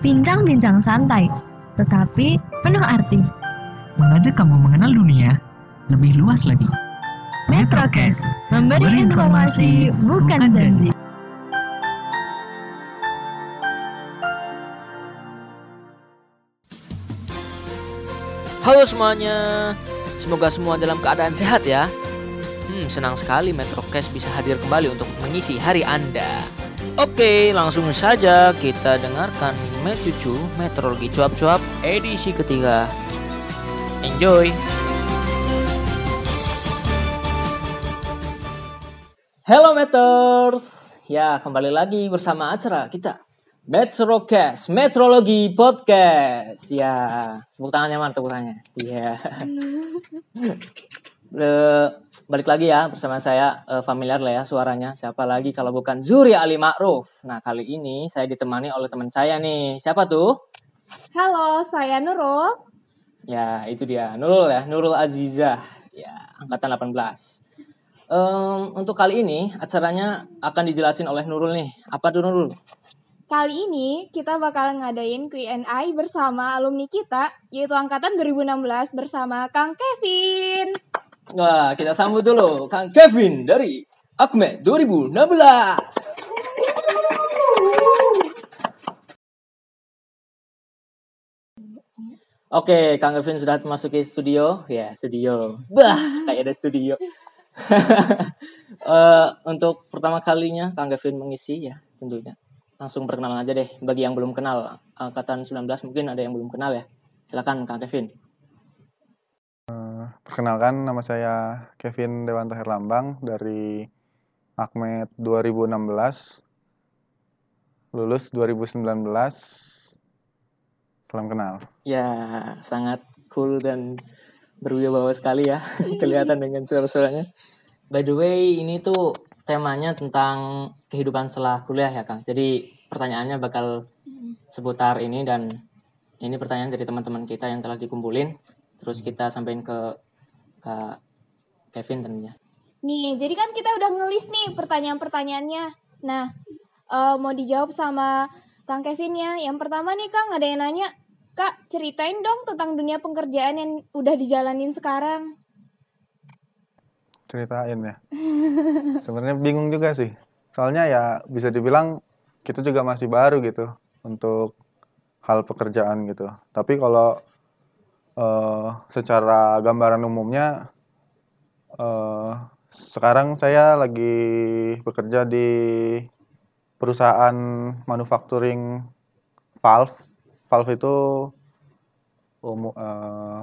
Bincang-bincang santai, tetapi penuh arti. Mengajak kamu mengenal dunia lebih luas lagi. Metrocast, memberi informasi bukan janji. Halo semuanya, semoga semua dalam keadaan sehat ya. Hmm, senang sekali Metrocast bisa hadir kembali untuk mengisi hari Anda. Oke, langsung saja kita dengarkan Mecucu Meteorologi Cuap-Cuap edisi ketiga. Enjoy! Hello Meters! Ya, kembali lagi bersama acara kita Metrocast, Metrologi Podcast. Ya, tepuk tangannya mana tepuk? Iya. Eh, balik lagi ya bersama saya eh, familiar lah ya suaranya. Siapa lagi kalau bukan Zuri Ali Ma'ruf. Nah, kali ini saya ditemani oleh teman saya nih. Siapa tuh? Halo, saya Nurul. Ya, itu dia. Nurul ya, Nurul Azizah. Ya, angkatan 18. Em, untuk kali ini acaranya akan dijelasin oleh Nurul nih. Apa tuh Nurul? Kali ini kita bakal ngadain Q&A bersama alumni kita, yaitu angkatan 2016 bersama Kang Kevin. Wah, kita sambut dulu Kang Kevin dari Akme 2016. Oke, Kang Kevin sudah memasuki studio. Ya, studio. Bah, kayak ada studio. Eh, untuk pertama kalinya Kang Kevin mengisi ya, tentunya. Langsung perkenalan aja deh bagi yang belum kenal angkatan 19 mungkin ada yang belum kenal ya. Silakan Kang Kevin. Perkenalkan, nama saya Kevin Dewanta Herlambang dari Akmed 2016, lulus 2019. Salam kenal. Ya, sangat cool dan berwibawa sekali ya. Kelihatan dengan suara-suaranya. By the way, ini tuh temanya tentang kehidupan setelah kuliah ya, Kang. Jadi pertanyaannya bakal seputar ini dan ini pertanyaan dari teman-teman kita yang telah dikumpulin. Terus kita sampaikan ke Kak Kevin tentunya. Nih, jadi kan kita udah ngelis nih pertanyaan-pertanyaannya. Nah, eh, mau dijawab sama Kang Kevin ya. Yang pertama nih Kang, ada yang nanya, Kak, ceritain dong tentang dunia pekerjaan yang udah dijalanin sekarang. Ceritain ya. Sebenarnya bingung juga sih. Soalnya ya bisa dibilang kita juga masih baru gitu untuk hal pekerjaan gitu. Tapi kalau eh, secara gambaran umumnya eh, sekarang saya lagi bekerja di perusahaan manufacturing valve. Valve itu umu- eh,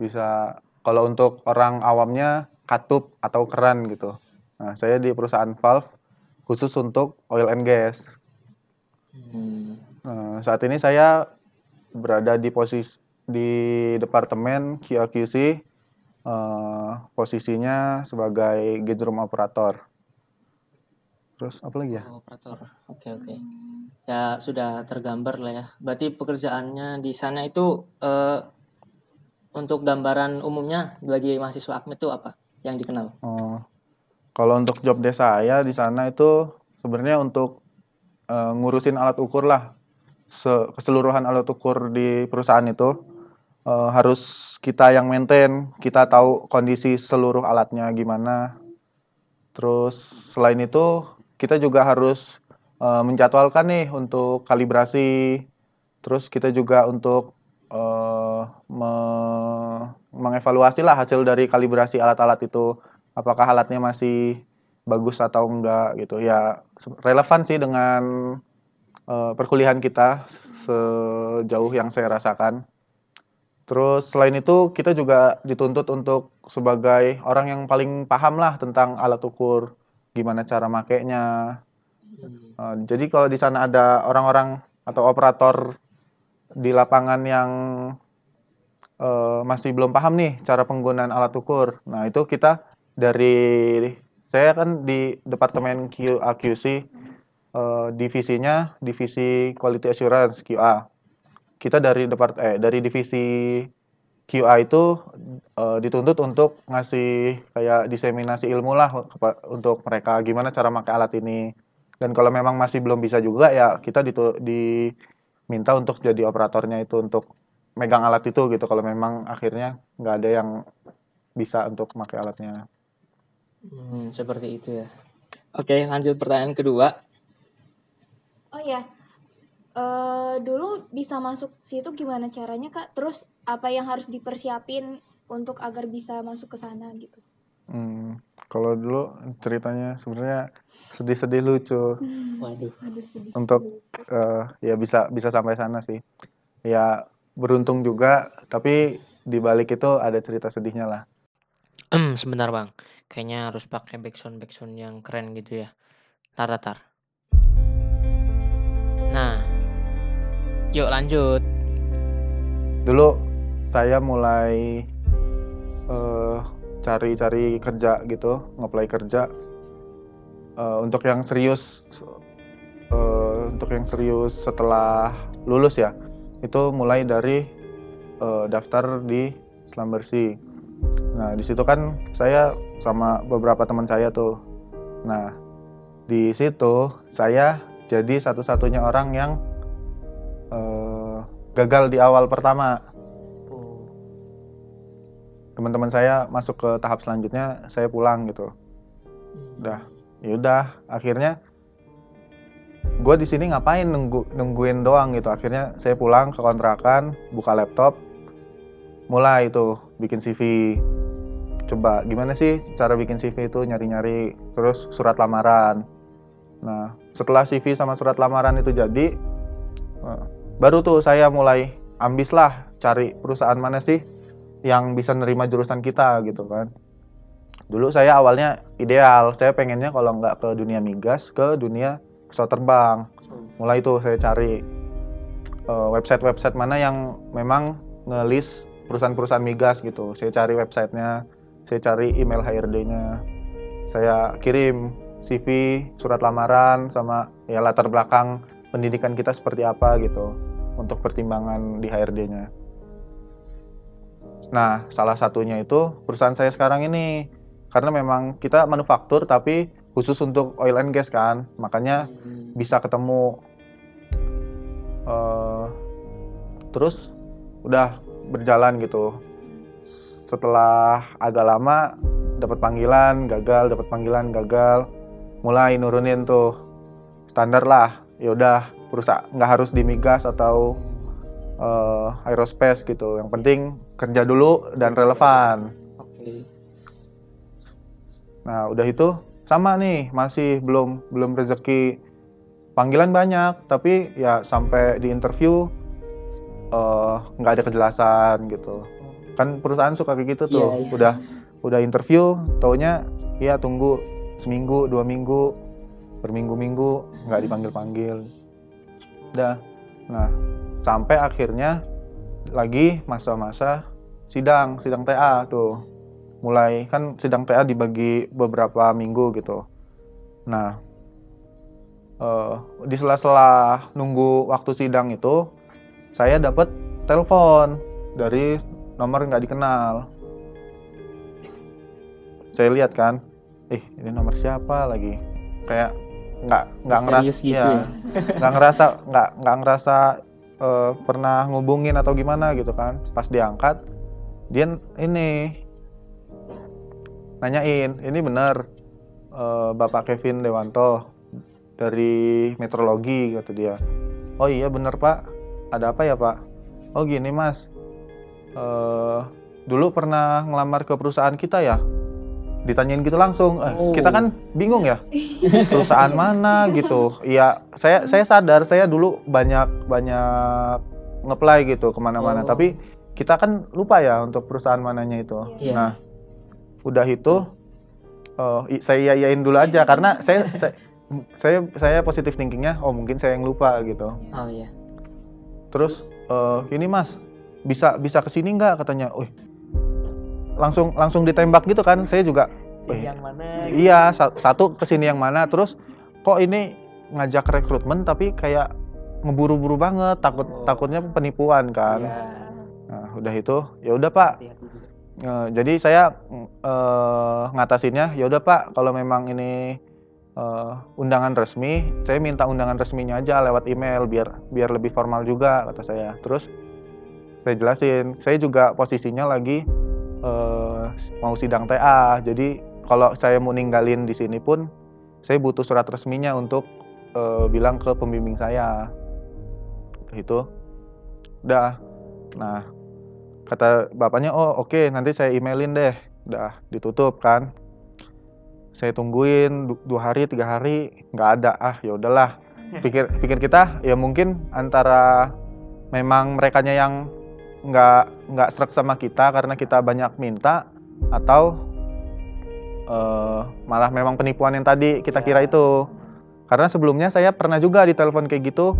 bisa kalau untuk orang awamnya katup atau keran gitu. Nah, saya di perusahaan valve khusus untuk oil and gas. Hmm. Nah, saat ini saya berada di posisi di departemen QA/QC eh, posisinya sebagai gauge room operator. Terus apa lagi ya? Oh, operator. Oke, oke. Ya, sudah tergambar lah ya. Berarti pekerjaannya di sana itu eh, untuk gambaran umumnya bagi mahasiswa Akmed itu apa yang dikenal? Oh, kalau untuk job desk saya di sana itu sebenarnya untuk eh, ngurusin alat ukur lah. Se- keseluruhan alat ukur di perusahaan itu eh, harus kita yang maintain, kita tahu kondisi seluruh alatnya gimana. Terus selain itu kita juga harus eh, menjadwalkan nih untuk kalibrasi. Terus kita juga untuk eh, me- mengevaluasi lah hasil dari kalibrasi alat-alat itu apakah alatnya masih bagus atau enggak gitu ya relevan sih dengan eh, perkuliahan kita sejauh yang saya rasakan terus selain itu kita juga dituntut untuk sebagai orang yang paling paham lah tentang alat ukur gimana cara makainya Eh, jadi kalau di sana ada orang-orang atau operator di lapangan yang eh, masih belum paham nih cara penggunaan alat ukur. Nah, itu kita dari saya kan di departemen QA/QC eh, divisinya divisi quality assurance QA. Kita dari depart eh dari divisi QA itu eh, dituntut untuk ngasih kayak diseminasi ilmu lah untuk mereka gimana cara pakai alat ini. Dan kalau memang masih belum bisa juga ya kita ditu- di minta untuk jadi operatornya itu untuk megang alat itu gitu kalau memang akhirnya nggak ada yang bisa untuk pakai alatnya Hmm, seperti itu ya. Oke, lanjut pertanyaan kedua. Oh ya, eh dulu bisa masuk situ gimana caranya kak? Terus apa yang harus dipersiapin untuk agar bisa masuk ke sana gitu? Hmm, kalau dulu ceritanya sebenarnya sedih-sedih lucu Waduh. Aduh sedih. untuk eh, ya bisa bisa sampai sana sih ya beruntung juga tapi di balik itu ada cerita sedihnya lah Hmm, sebentar bang. Kayaknya harus pakai backsound backsound yang keren gitu ya. Tar, tar, tar. Nah, yuk lanjut. dulu saya mulai eh, cari-cari kerja gitu ngeplay kerja. Eh, untuk yang serius eh, untuk yang serius setelah lulus ya itu mulai dari eh, daftar di Selam Bersih. Nah di situ kan saya sama beberapa teman saya tuh. Nah di situ saya jadi satu-satunya orang yang eh, gagal di awal pertama. Teman-teman saya masuk ke tahap selanjutnya saya pulang gitu. Udah. ya udah akhirnya gue di sini ngapain nunggu nungguin doang gitu. Akhirnya saya pulang ke kontrakan buka laptop mulai itu bikin CV coba gimana sih cara bikin CV itu? Nyari-nyari terus surat lamaran. Nah setelah CV sama surat lamaran itu jadi baru tuh saya mulai ambis lah cari perusahaan mana sih yang bisa nerima jurusan kita gitu kan. Dulu saya awalnya ideal saya pengennya kalau nggak ke dunia migas ke dunia pesawat terbang. Mulai itu saya cari eh, website-website mana yang memang ngelis perusahaan-perusahaan migas gitu. Saya cari websitenya saya cari email HRD-nya saya kirim CV surat lamaran sama ya latar belakang pendidikan kita seperti apa gitu untuk pertimbangan di HRD-nya nah salah satunya itu perusahaan saya sekarang ini. Karena memang kita manufaktur tapi khusus untuk oil and gas kan. Makanya Hmm. bisa ketemu. Eh, terus udah berjalan gitu. Setelah agak lama dapat panggilan gagal dapat panggilan gagal. Mulai nurunin tuh. Standar lah ya udah perusahaan nggak harus di migas atau eh, aerospace gitu yang penting kerja dulu dan relevan Oke. Nah, udah itu sama nih, masih belum belum rezeki. Panggilan banyak, tapi ya sampai di interview eh, nggak ada kejelasan gitu. Kan perusahaan suka kayak gitu tuh. Iya, iya. Udah udah interview, taunya ya tunggu seminggu, dua minggu, berminggu-minggu nggak dipanggil-panggil. Udah. Nah, sampai akhirnya lagi masa-masa sidang, sidang TA tuh mulai kan sidang TA dibagi beberapa minggu gitu. Nah, eh, di sela-sela nunggu waktu sidang itu, saya dapat telepon dari nomor nggak dikenal. Saya lihat kan, eh ini nomor siapa lagi? Kayak nggak nggak ngerasa, gitu ya, ya. nggak ngerasa nggak nggak ngerasa eh, pernah ngubungin atau gimana gitu kan. Pas diangkat, dia ini nanyain ini benar eh, Bapak Kevin Dewanto dari meteorologi kata dia. Oh iya benar Pak. Ada apa ya Pak? Oh gini Mas. Eh, dulu pernah ngelamar ke perusahaan kita ya ditanyain gitu langsung Eh, Oh. kita kan bingung ya perusahaan mana gitu iya saya saya sadar saya dulu banyak banyak ngeplay gitu ke mana-mana Oh. tapi kita kan lupa ya untuk perusahaan mananya itu Iya. nah udah itu eh, i- saya yayain dulu aja karena saya saya saya, saya positif thinkingnya oh mungkin saya yang lupa gitu Oh iya. terus eh, ini mas bisa bisa ke sini nggak katanya Wih, langsung langsung ditembak gitu kan saya juga Wih, yang mana? iya sa- satu ke sini yang mana terus kok ini ngajak rekrutmen tapi kayak ngeburu-buru banget takut Oh. takutnya penipuan kan Iya. nah udah itu ya udah pak. Eh, jadi saya eh, ngatasinnya ya udah Pak kalau memang ini eh, undangan resmi saya minta undangan resminya aja lewat email biar biar lebih formal juga kata saya terus saya jelasin saya juga posisinya lagi eh, mau sidang TA jadi kalau saya mau ninggalin di sini pun saya butuh surat resminya untuk eh, bilang ke pembimbing saya. Itu udah nah kata bapaknya oh oke nanti saya emailin deh. Udah ditutup kan. Saya tungguin du- dua hari tiga hari nggak ada. Ah ya udahlah. Pikir pikir kita ya mungkin antara memang merekanya yang nggak nggak serak sama kita karena kita banyak minta atau eh, malah memang penipuan yang tadi kita Ya. kira itu. Karena sebelumnya saya pernah juga ditelepon kayak gitu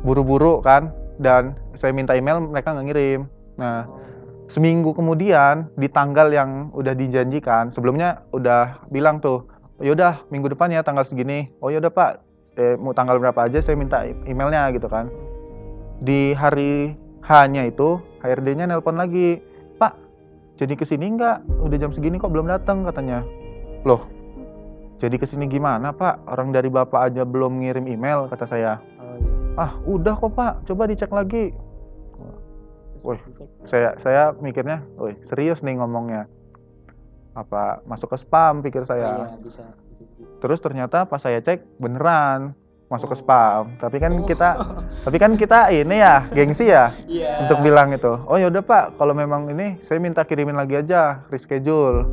buru-buru kan dan saya minta email mereka nggak ngirim. Nah seminggu kemudian di tanggal yang udah dijanjikan sebelumnya udah bilang tuh yaudah minggu depan ya tanggal segini. Oh yaudah pak. Eh, mau tanggal berapa aja saya minta emailnya gitu kan. Di hari hanya itu HRD-nya nelpon lagi. Pak jadi ke sini nggak? Udah jam segini kok belum datang katanya. Loh jadi ke sini gimana pak? Orang dari bapak aja belum ngirim email kata saya. Ah udah kok pak. Coba dicek lagi. Wih, saya saya mikirnya, wih serius nih ngomongnya. Apa masuk ke spam? pikir saya. Iya, bisa. Terus ternyata pas saya cek beneran masuk ke spam. Tapi kan Oh. kita tapi kan kita ini ya, gengsi ya Iya. untuk bilang itu. Oh yaudah Pak, kalau memang ini saya minta kirimin lagi aja, reschedule.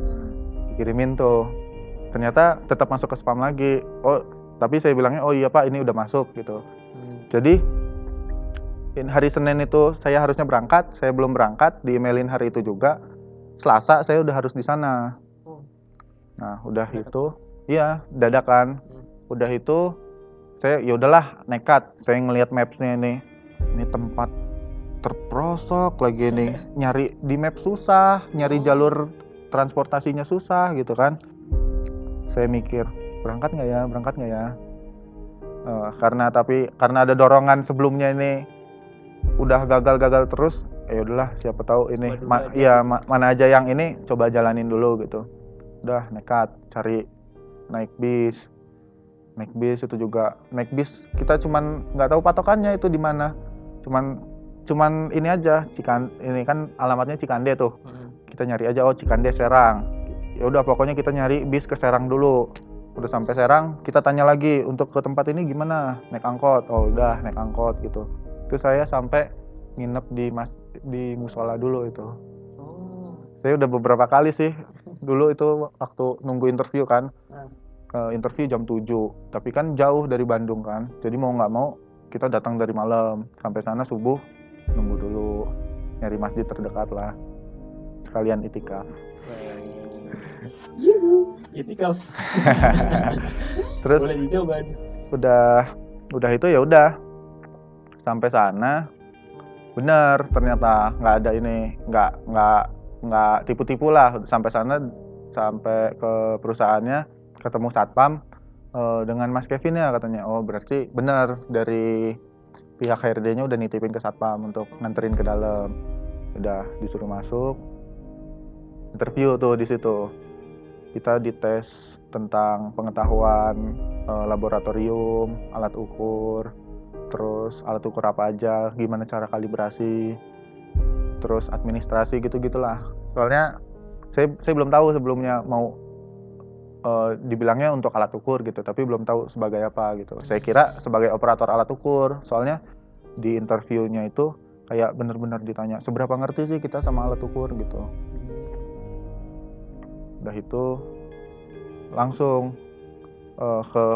Dikirimin tuh. Ternyata tetap masuk ke spam lagi. Oh, tapi saya bilangnya oh iya Pak, ini udah masuk gitu. Hmm. Jadi hari Senin itu saya harusnya berangkat, saya belum berangkat, di emailin hari itu juga. Selasa saya udah harus di sana. Oh. Nah, udah itu, iya dadakan. Hmm. Udah itu saya ya udahlah nekat. Saya ngelihat mapsnya ini, ini tempat terprosok lagi nih. Nyari di map susah, nyari Oh. jalur transportasinya susah gitu kan. Saya mikir berangkat nggak ya, berangkat nggak ya? Eh, karena tapi karena ada dorongan sebelumnya ini udah gagal-gagal terus ya udahlah siapa tahu ini ma- aja gitu. ma- mana aja yang ini coba jalanin dulu gitu udah nekat cari naik bis naik bis itu juga. Naik bis kita cuman nggak tahu patokannya itu di mana. Cuman cuman ini aja cikan ini kan alamatnya Cikande tuh. Hmm. kita nyari aja oh Cikande Serang. Ya udah pokoknya kita nyari bis ke Serang dulu. Udah sampai Serang kita tanya lagi untuk ke tempat ini gimana? Naik angkot. Oh udah naik angkot gitu. Itu saya sampai nginep di mas di musola dulu itu. Oh. saya udah beberapa kali sih. Dulu itu waktu nunggu interview kan. Hmm. Interview jam 7 tapi kan jauh dari Bandung kan. Jadi mau nggak mau kita datang dari malam. Sampai sana subuh nunggu dulu. Nyari masjid terdekat lah. Sekalian itikaf. Itikaf. terus Boleh dicoba. udah udah itu ya udah. Sampai sana bener ternyata nggak ada ini nggak nggak nggak tipu-tipu lah. Sampai sana sampai ke perusahaannya ketemu satpam eh, dengan Mas Kevin ya katanya. Oh berarti bener dari pihak HRD-nya udah nitipin ke satpam untuk nganterin ke dalam. Udah disuruh masuk. Interview tuh di situ. Kita dites tentang pengetahuan eh, laboratorium, alat ukur, terus alat ukur apa aja, gimana cara kalibrasi, terus administrasi gitu-gitulah. Soalnya saya saya belum tahu sebelumnya mau eh, dibilangnya untuk alat ukur gitu, tapi belum tahu sebagai apa gitu. Saya kira sebagai operator alat ukur, soalnya di interviewnya itu kayak bener-bener ditanya seberapa ngerti sih kita sama alat ukur gitu. Udah itu langsung eh, ke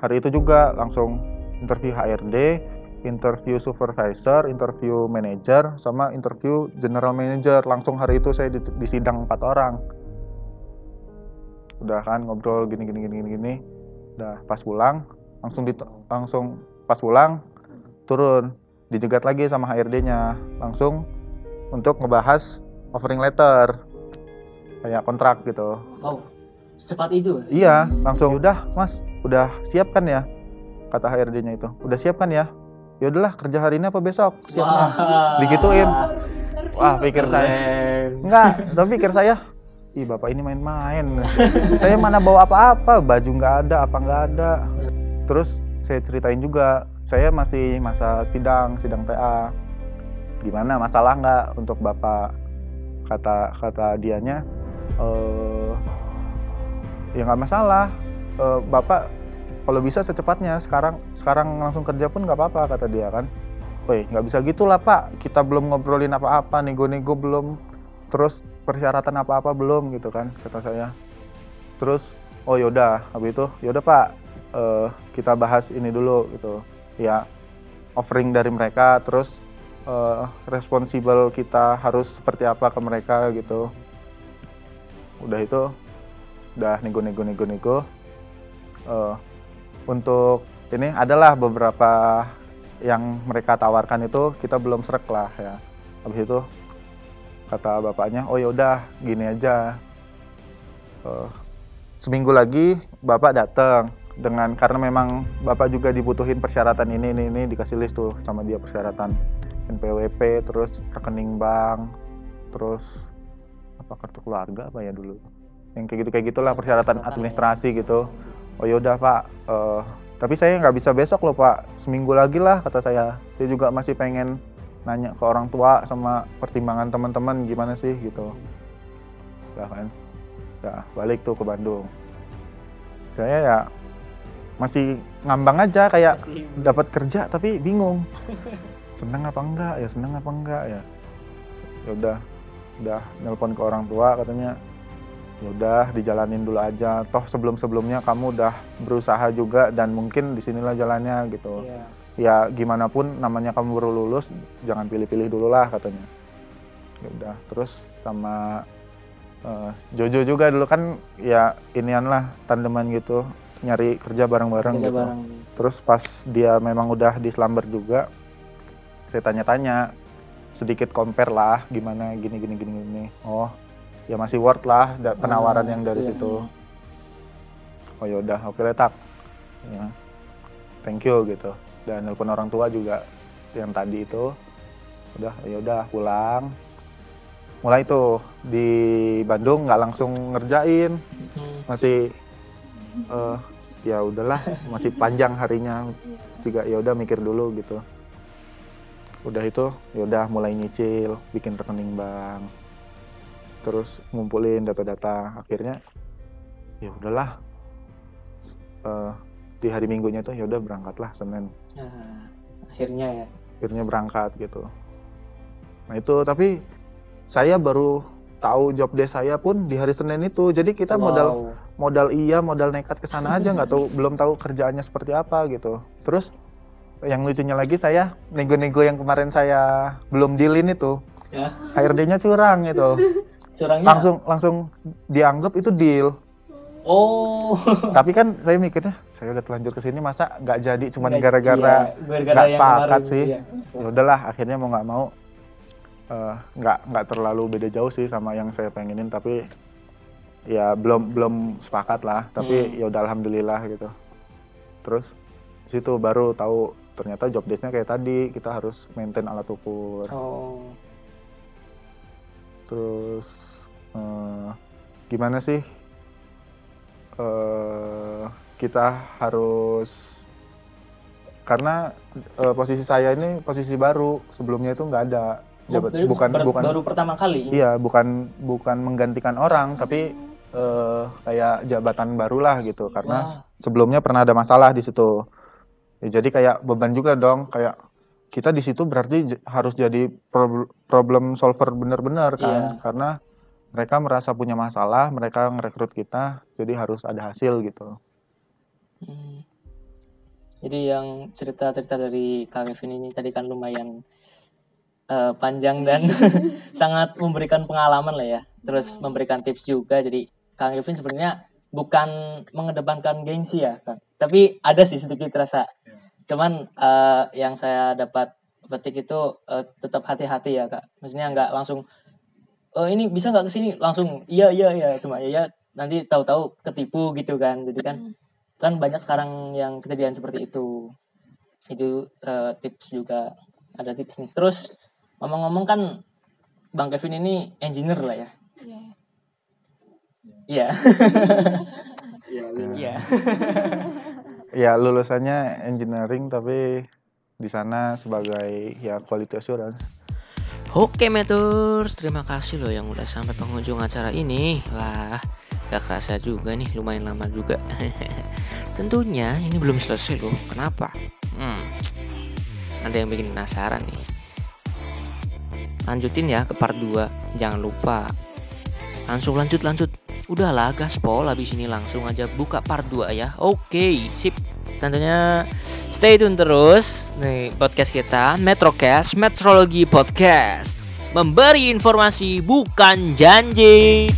hari itu juga langsung interview HRD, interview supervisor, interview manager, sama interview general manager. Langsung hari itu saya di, di sidang empat orang. Udah kan ngobrol gini gini gini gini gini. Udah pas pulang langsung di langsung pas pulang turun dijegat lagi sama HRD-nya langsung untuk ngebahas offering letter kayak kontrak gitu. Oh, secepat itu. Iya, langsung udah, Mas, udah siap kan ya? Kata HRD-nya itu. Udah siap kan ya? Ya udahlah, kerja hari ini apa besok? Siap. Mas." Wah. Digituin. Baru interview. Wah, pikir saya. Enggak, tapi pikir saya, ih bapak ini main-main. Saya mana bawa apa-apa baju nggak ada apa nggak ada. Terus saya ceritain juga saya masih masa sidang sidang PA gimana masalah nggak untuk bapak? Kata kata dianya eh ya nggak masalah. Eh, bapak kalau bisa secepatnya sekarang sekarang langsung kerja pun nggak apa-apa kata dia kan. Woi nggak bisa gitulah pak. Kita belum ngobrolin apa-apa nego-nego belum. Terus persyaratan apa-apa belum gitu kan kata saya. Terus oh yaudah habis itu yaudah pak eh, kita bahas ini dulu gitu. Ya offering dari mereka terus eh, responsible kita harus seperti apa ke mereka gitu. Udah itu udah nego-nego nego-nego Eh, untuk ini adalah beberapa yang mereka tawarkan itu kita belum serak lah ya. Habis itu kata bapaknya oh yaudah gini aja. Eh, seminggu lagi bapak datang dengan karena memang bapak juga dibutuhin persyaratan ini ini ini dikasih list tuh sama dia persyaratan NPWP terus rekening bank terus apa kartu keluarga apa ya dulu. Yang kayak gitu kayak gitulah persyaratan administrasi gitu. Oh yaudah pak eh, tapi saya nggak bisa besok loh pak seminggu lagi lah kata saya. Saya juga masih pengen nanya ke orang tua sama pertimbangan teman-teman gimana sih gitu. Ya kan? Ya balik tuh ke Bandung. Saya ya masih ngambang aja kayak dapat kerja tapi bingung. Seneng apa enggak? Ya seneng apa enggak ya. Ya udah udah nelpon ke orang tua katanya. Ya udah dijalanin dulu aja. Toh sebelum sebelumnya kamu udah berusaha juga dan mungkin di sinilah jalannya gitu. Iya. Ya gimana pun namanya kamu baru lulus jangan pilih-pilih dulu lah katanya. Ya udah terus sama eh, Jojo juga dulu kan ya inian lah tandeman gitu nyari kerja bareng-bareng gitu. bareng. terus pas dia memang udah di Slumber juga saya tanya-tanya sedikit compare lah gimana gini gini gini gini. Oh ya masih worth lah da- penawaran Ah, yang dari iya. situ. Oh yaudah oke letak ya. Thank you gitu dan nelpon orang tua juga yang tadi itu. Udah yaudah pulang. Mulai tuh di Bandung nggak langsung ngerjain. Hmm. masih eh ya udahlah masih panjang harinya. Juga ya udah mikir dulu gitu. Udah itu ya udah mulai nyicil bikin rekening bank. Terus ngumpulin data-data. Akhirnya ya udahlah Eh, di hari minggunya tuh ya udah berangkatlah Senin Nah, akhirnya ya. akhirnya berangkat gitu nah itu tapi saya baru tahu job desk saya pun di hari Senin itu jadi kita modal Wow. modal iya modal nekat ke sana aja nggak tahu belum tahu kerjaannya seperti apa gitu terus yang lucunya lagi saya nego-nego yang kemarin saya belum dealin itu Ya. HRD-nya curang gitu Curangnya. langsung langsung dianggap itu deal Oh. tapi kan saya mikirnya saya udah telanjur ke sini masa nggak jadi cuman gara-gara iya, gara-gara nggak yang sepakat sih. iya. ya udahlah akhirnya mau nggak mau eh, nggak nggak terlalu beda jauh sih sama yang saya pengenin tapi ya belum belum sepakat lah tapi Hmm. ya udah alhamdulillah gitu terus situ baru tahu ternyata job desk-nya kayak tadi kita harus maintain alat ukur Oh. terus eh, gimana sih eh kita harus karena eh, posisi saya ini posisi baru sebelumnya itu nggak ada jabat Oh, bukan ber- bukan baru pertama kali. iya bukan bukan menggantikan orang tapi eh, kayak jabatan barulah gitu karena Wah. sebelumnya pernah ada masalah di situ Ya, jadi kayak beban juga dong kayak kita di situ berarti harus jadi prob- problem solver bener-bener kan Iya. karena mereka merasa punya masalah mereka ngerekrut kita jadi harus ada hasil gitu Hmm. Jadi yang cerita-cerita dari Kak Kevin ini tadi kan lumayan eh, panjang dan sangat memberikan pengalaman lah ya. Terus memberikan tips juga. Jadi Kak Kevin sebenarnya bukan mengedepankan gengsi ya, Kang. Tapi ada sih sedikit rasa. Cuman eh, yang saya dapat petik itu eh, tetap hati-hati ya, Kak. Maksudnya nggak langsung oh ini bisa nggak ke sini langsung iya iya iya cuma iya nanti tahu-tahu ketipu gitu kan jadi kan kan banyak sekarang yang kejadian seperti itu itu eh, tips juga ada tips nih terus ngomong-ngomong kan bang Kevin ini engineer lah ya Iya. Iya. Iya, lulus. Iya. Ya lulusannya engineering tapi di sana sebagai ya quality assurance. Oke Meters, terima kasih loh yang udah sampai penghujung acara ini. Wah, gak kerasa juga nih, lumayan lama juga. Tentunya ini belum selesai loh. Kenapa? Hmm, ada yang bikin penasaran nih. Lanjutin ya ke part 2. Jangan lupa. Langsung lanjut lanjut. Udahlah gaspol habis ini langsung aja buka part 2 ya. Oke, sip. Tentunya stay tune terus nih podcast kita Metrocast Metrologi Podcast memberi informasi bukan janji.